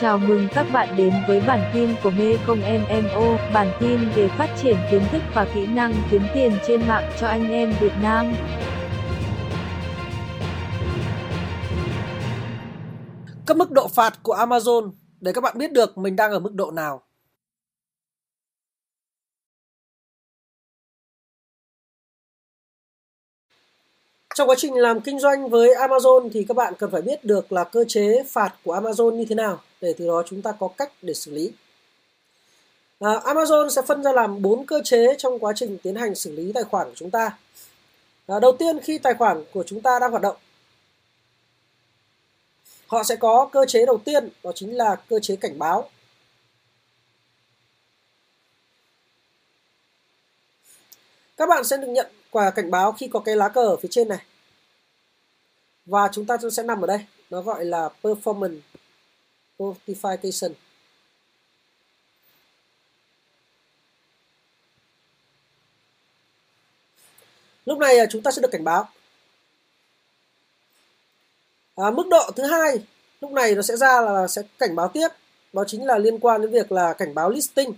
Chào mừng các bạn đến với bản tin của Mê Công MMO, bản tin về phát triển kiến thức và kỹ năng kiếm tiền trên mạng cho anh em Việt Nam. Các mức độ phạt của Amazon để các bạn biết được mình đang ở mức độ nào. Trong quá trình làm kinh doanh với Amazon thì các bạn cần phải biết được là cơ chế phạt của Amazon như thế nào để từ đó chúng ta có cách để xử lý. À, Amazon sẽ phân ra làm bốn cơ chế trong quá trình tiến hành xử lý tài khoản của chúng ta. À, đầu tiên khi tài khoản của chúng ta đang hoạt động, họ sẽ có cơ chế đầu tiên đó chính là cơ chế cảnh báo. Các bạn sẽ được nhận quả cảnh báo khi có cái lá cờ ở phía trên này. Và chúng ta sẽ nằm ở đây. Nó gọi là performance notification lúc này à, chúng ta sẽ được cảnh báo. À, mức độ thứ hai lúc này nó sẽ ra là sẽ cảnh báo tiếp. Đó chính là liên quan đến việc là cảnh báo listing.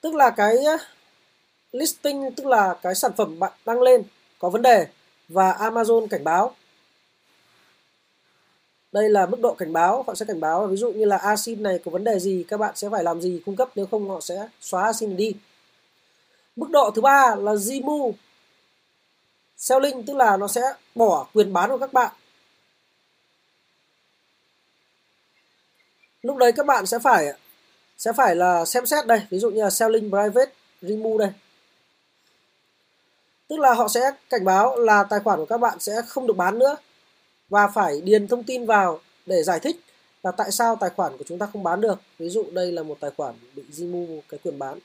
Tức là cái listing tức là cái sản phẩm bạn đăng lên có vấn đề và Amazon cảnh báo. Đây là mức độ cảnh báo, họ sẽ cảnh báo ví dụ như là asin này có vấn đề gì, các bạn sẽ phải làm gì cung cấp nếu không họ sẽ xóa asin đi. Mức độ thứ ba là remove selling tức là nó sẽ bỏ quyền bán của các bạn. Lúc đấy các bạn sẽ phải sẽ phải là xem xét đây, ví dụ như là selling private remove đây tức là họ sẽ cảnh báo là tài khoản của các bạn sẽ không được bán nữa và phải điền thông tin vào để giải thích là tại sao tài khoản của chúng ta không bán được. Ví dụ đây là một tài khoản bị remove cái quyền bán.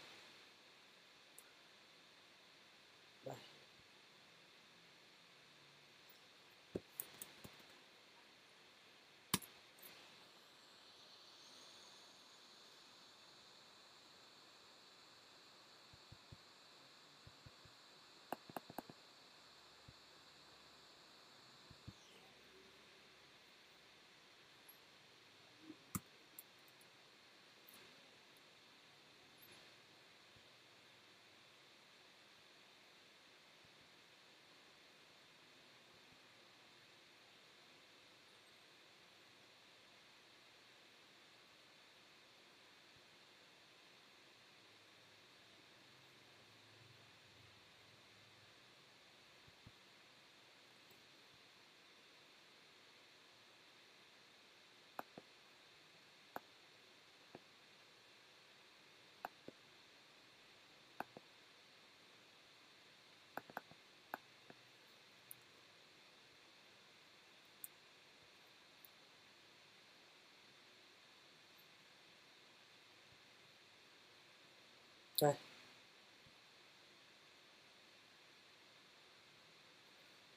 Đây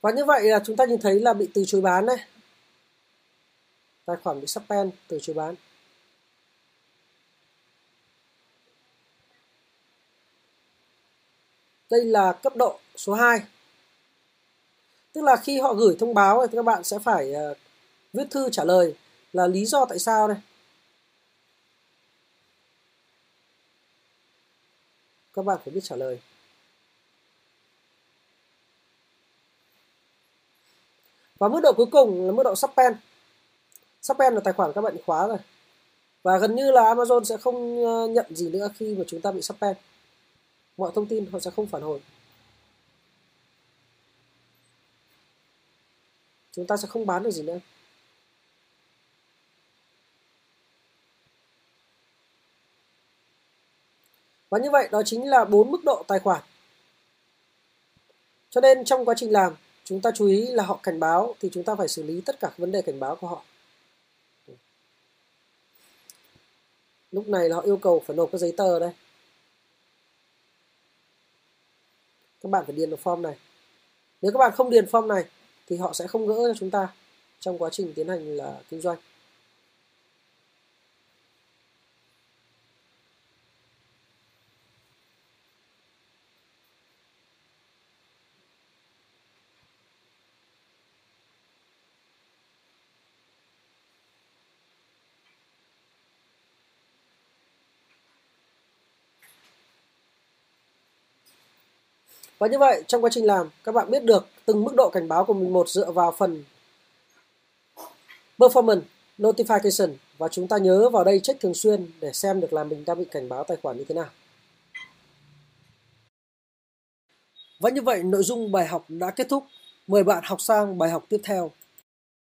và như vậy là chúng ta nhìn thấy là bị từ chối bán này. Tài khoản bị suspend, từ chối bán. Đây là cấp độ số 2 tức là khi họ gửi thông báo thì các bạn sẽ phải ờ, viết thư trả lời là lý do tại sao đây. Các bạn phải biết trả lời. Và mức độ cuối cùng là mức độ suspend suspend là tài khoản các bạn khóa rồi. Và gần như là Amazon sẽ không ờ, nhận gì nữa khi mà chúng ta bị suspend mọi thông tin họ sẽ không phản hồi. Chúng ta sẽ không bán được gì nữa. Và như vậy đó chính là bốn mức độ tài khoản. Cho nên trong quá trình làm, chúng ta chú ý là họ cảnh báo thì chúng ta phải xử lý tất cả vấn đề cảnh báo của họ. Lúc này là họ yêu cầu phải nộp cái giấy tờ đây. Các bạn phải điền được form này. Nếu các bạn không điền form này thì họ sẽ không gỡ cho chúng ta trong quá trình tiến hành là kinh doanh. Và như vậy, trong quá trình làm, các bạn biết được từng mức độ cảnh báo của mình một dựa vào phần performance, notification và chúng ta nhớ vào đây check thường xuyên để xem được là mình đang bị cảnh báo tài khoản như thế nào. Và như vậy, nội dung bài học đã kết thúc. Mời bạn học sang bài học tiếp theo.